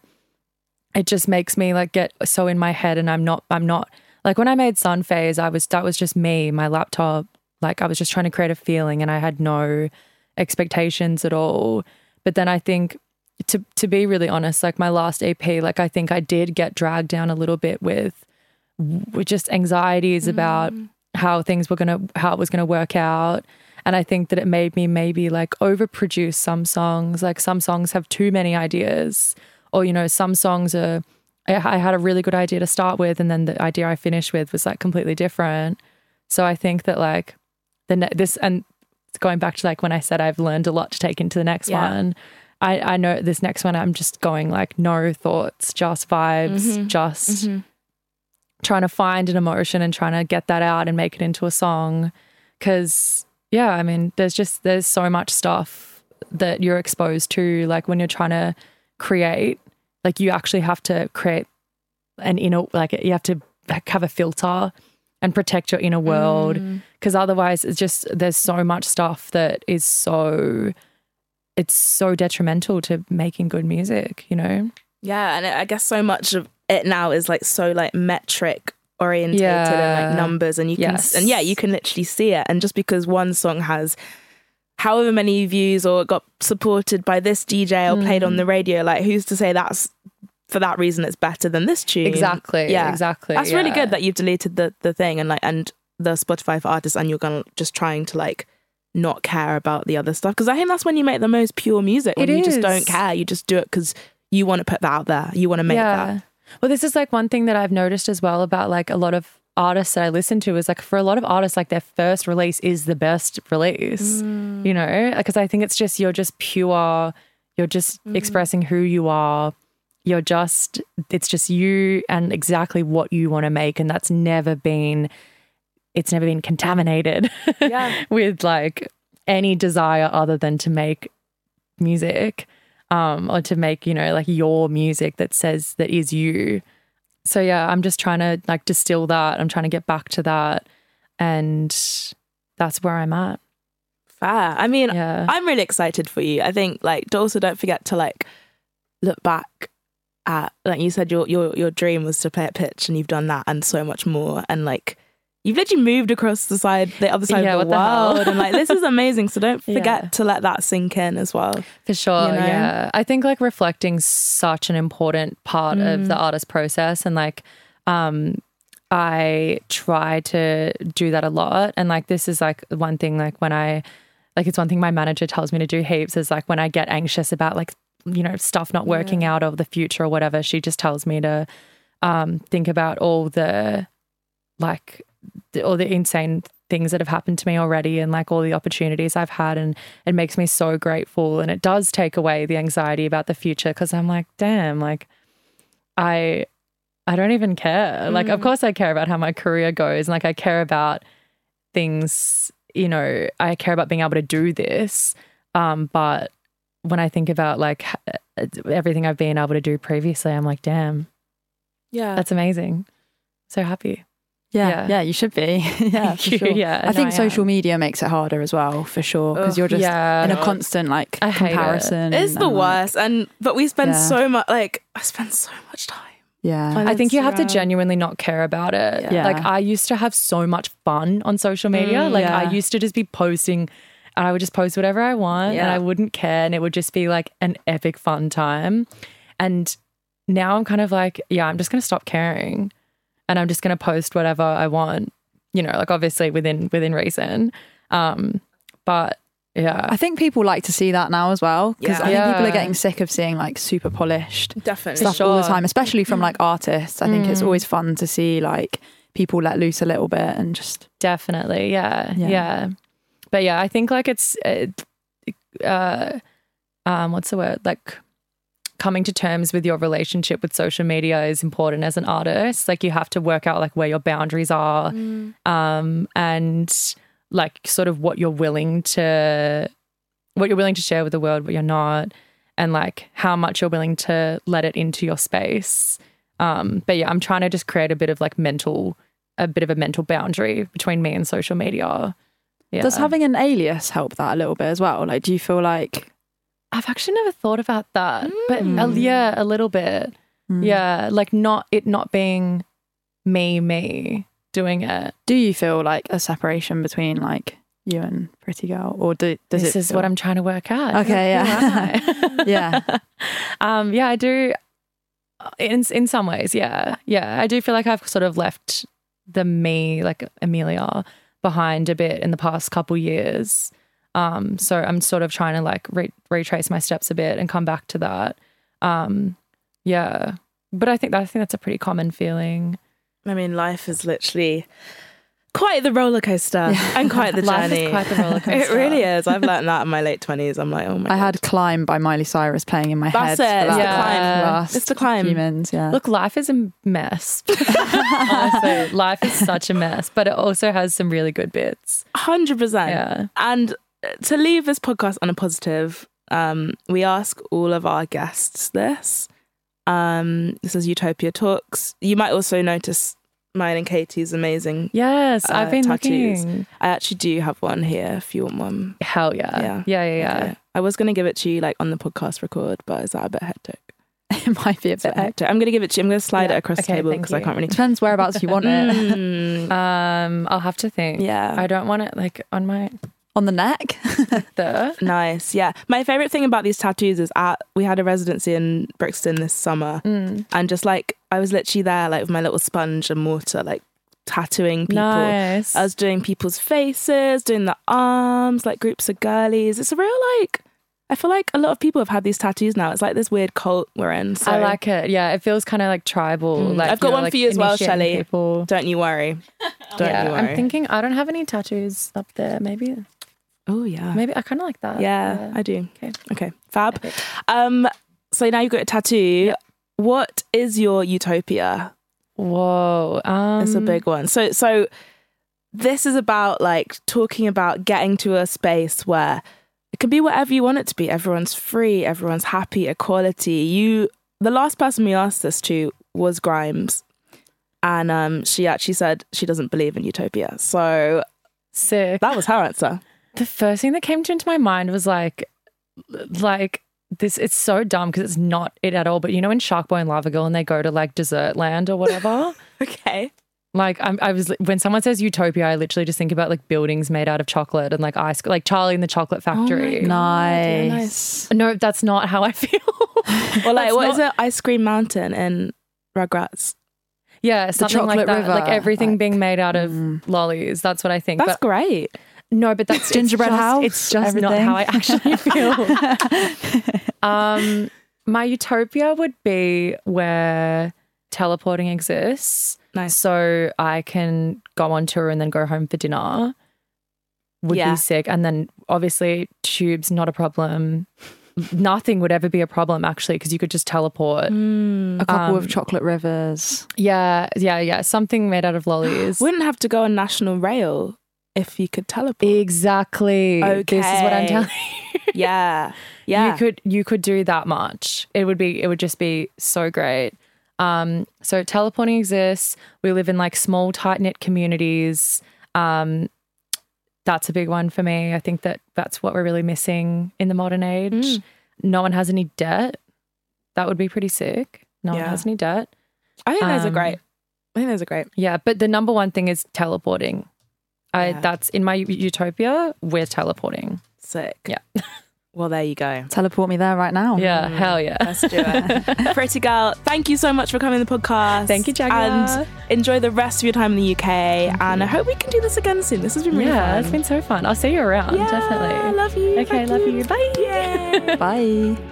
It just makes me like get so in my head and i'm not i'm not like when i made sun phase i was that was just me my laptop like i was just trying to create a feeling and i had no expectations at all but then i think to to be really honest, like my last EP, like I think I did get dragged down a little bit with with just anxieties mm. about how things were gonna how it was gonna work out. And I think that it made me maybe like overproduce some songs. Like some songs have too many ideas, or you know, some songs are. I, I had a really good idea to start with, and then the idea I finished with was like completely different. So I think that like the ne- this and going back to like when I said I've learned a lot to take into the next Yeah. one. I, I know this next one I'm just going like no thoughts, just vibes, mm-hmm. just mm-hmm. trying to find an emotion and trying to get that out and make it into a song. Cause yeah, I mean, there's just there's so much stuff that you're exposed to, like when you're trying to create, like you actually have to create an inner like you have to have a filter and protect your inner world. Mm. Because otherwise it's just there's so much stuff that is so it's so detrimental to making good music you know? Yeah, and I guess so much of it now is like so like metric orientated and like numbers, and you can and yeah, you can literally see it. And just because one song has however many views or got supported by this DJ or played Mm. on the radio, like who's to say that's for that reason it's better than this tune? exactly Yeah, exactly That's really good that you've deleted the the thing and like and the Spotify for artists, and you're gonna just trying to like not care about the other stuff because I think that's when you make the most pure music when It you just don't care. You just do it because you want to put that out there. You want to make that. Well, this is like one thing that I've noticed as well about like a lot of artists that I listen to is like for a lot of artists, like their first release is the best release, you know, because I think it's just, you're just pure, you're just expressing who you are. You're just, it's just you and exactly what you want to make. And that's never been, it's never been contaminated Yeah. with like any desire other than to make music um, or to make, you know, like your music that says that is you. So yeah, I'm just trying to like distill that. I'm trying to get back to that. And that's where I'm at. Fair. I mean, Yeah. I'm really excited for you. I think like also don't forget to like look back at like you said your your your dream was to play at pitch and you've done that and so much more and like you've literally moved across the side the other side Yeah, of the world and like this is amazing. So don't forget Yeah. to let that sink in as well. For sure. You know? Yeah. I think like reflecting's such an important part of Mm. the artist process. And like, um, I try to do that a lot. And like, this is like one thing, like, when I, like, it's one thing my manager tells me to do heaps is like when I get anxious about like, you know, stuff not working out or the future or whatever, she just tells me to um, think about all the, like, all the insane things that have happened to me already and like all the opportunities I've had and it makes me so grateful and it does take away the anxiety about the future because I'm like damn like I I don't even care. Like of course I care about how my career goes and like I care about things you know I care about being able to do this um but when I think about like everything I've been able to do previously I'm like damn Yeah. that's amazing. So happy Yeah, Yeah. yeah, you should be. yeah, Thank for sure. Yeah, I think I social am. media makes it harder as well, for sure, because you're just yeah. in a constant like I hate it. comparison. it's the and, like, worst. And but we spend Yeah. so much like I spend so much time. yeah, on I think you have to genuinely not care about it. Yeah. Like I used to have so much fun on social media. Mm, like I used to just be posting and I would just post whatever I want and I wouldn't care and it would just be like an epic fun time. And now I'm kind of like, yeah, I'm just going to stop caring and I'm just going to post whatever I want, you know, like obviously within within reason. Um but yeah. I think people like to see that now as well because Yeah. I think people are getting sick of seeing like super polished Definitely. stuff all the time, especially from like artists. I think it's Mm. always fun to see like people let loose a little bit and just Definitely. Yeah. Yeah. Yeah. But yeah, I think like it's, uh, uh, um, what's the word? Like coming to terms with your relationship with social media is important as an artist. Like you have to work out like where your boundaries are, um, and like sort of what you're willing to, what you're willing to share with the world, what you're not, and like how much you're willing to let it into your space. Um, but yeah, I'm trying to just create a bit of like mental, a bit of a mental boundary between me and social media. Yeah. does having an alias help that a little bit as well? Like, do you feel like I've actually never thought about that, but uh, Mm. yeah, a little bit. Mm. Yeah, like not it not being me, me doing it. do you feel like a separation between like you and Pretty Girl, or do, does this it? is feel- what I'm trying to work out. Okay, yeah. Yeah. um, yeah, I do. In in some ways, yeah, yeah, I do feel like I've sort of left the me, like Amelia, behind a bit in the past couple years. Um, so I'm sort of trying to like re- retrace my steps a bit and come back to that. Um, yeah, but I think I think that's a pretty common feeling. I mean, life is literally quite the roller coaster and quite the Life is journey. quite the roller It really is. I've learned that in my late twenties. I'm like, oh my. I God. had "Climb" by Miley Cyrus playing in my head. That's head. it. for It's that the climb. last It's the climb. few minutes, yeah. Look, life is a mess. Honestly, life is such a mess, but it also has some really good bits. Hundred percent. Yeah. And to leave this podcast on a positive, um, we ask all of our guests this. Um, this is Utopia Talks. You might also notice mine and Katie's amazing. Yes, I've Uh, been tattoos. looking. I actually do have one here if you want one. Hell yeah. Yeah. Yeah, yeah, yeah. Okay. I was going to give it to you like on the podcast record, but is that a bit hectic? it might be a It's a bit bit hectic. I'm going to give it to you. I'm going to slide Yeah. it across Okay, the table because I can't really. Depends whereabouts you want it. Mm, Um, I'll have to think. yeah. I don't want it like on my On the neck. there. Nice. Yeah. My favorite thing about these tattoos is at we had a residency in Brixton this summer Mm. and just like I was literally there like with my little sponge and mortar like tattooing people. Nice. I was doing people's faces, doing the arms, like groups of girlies. It's a real like I feel like a lot of people have had these tattoos now. It's like this weird cult we're in. So I like it. Yeah, it feels kind of like tribal. Mm. Like I've got one like, for you as well, Shelley. People. don't you worry. Don't yeah, you worry. I'm thinking I don't have any tattoos up there. Maybe, oh yeah. maybe I kind of like that. Yeah, I do. Okay. Okay. Fab. Epic. Um so now you've got a tattoo. What is your utopia? Whoa. Um, It's a big one. So so this is about like talking about getting to a space where it can be whatever you want it to be. Everyone's free, everyone's happy, equality. You the last person we asked this to was Grimes. And um, she actually said she doesn't believe in utopia. So Sick. that was her answer. The first thing that came to into my mind was like, like this. It's so dumb because it's not it at all. But you know, in Shark Boy and Lava Girl, and they go to like desert land or whatever. Okay. like I'm, I was when someone says utopia, I literally just think about like buildings made out of chocolate and like ice, like Charlie in the Chocolate oh Factory. Nice. No, that's not how I feel. Or like, That's what is not- it? Ice Cream Mountain in Rugrats. Yeah, something like chocolate that. river, like everything like- being made out of mm. lollies. That's what I think. That's but great. No, but that's Gingerbread it's just, house, It's just not how I actually feel. um, my utopia would be where teleporting exists. Nice. So I can go on tour and then go home for dinner. Would Yeah. be sick. And then obviously tubes not a problem. Nothing would ever be a problem actually because you could just teleport. Mm. A couple Um, of chocolate rivers. Yeah, yeah, yeah. Something made out of lollies. Wouldn't have to go on national rail if you could teleport. Exactly. This is what I'm Okay. telling you. yeah. Yeah. You could you could do that much. It would be it would just be so great. Um, so teleporting exists. We live in like small, tight knit communities. Um, that's a big one for me. I think that that's what we're really missing in the modern age. Mm. No one has any debt. That would be pretty sick. No Yeah. one has any debt. I think those are Um, great. I think those are great. Yeah, but the number one thing is teleporting. I Yeah. that's in my utopia. We're teleporting. Sick. Yeah. Well, there you go. Teleport me there right now. Yeah, mm. hell yeah. Let's do it. Pretty girl, thank you so much for coming to the podcast. Thank you, Jaguar. And enjoy the rest of your time in the UK. and I hope we can do this again soon. This has been really yeah, fun. it's been so fun. I'll see you around, Yeah, definitely. Love you. Okay, Thank love you. Bye. Yay. Bye.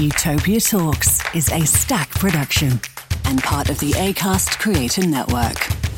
Utopia Talks is a stack production and part of the ACAST Creator Network.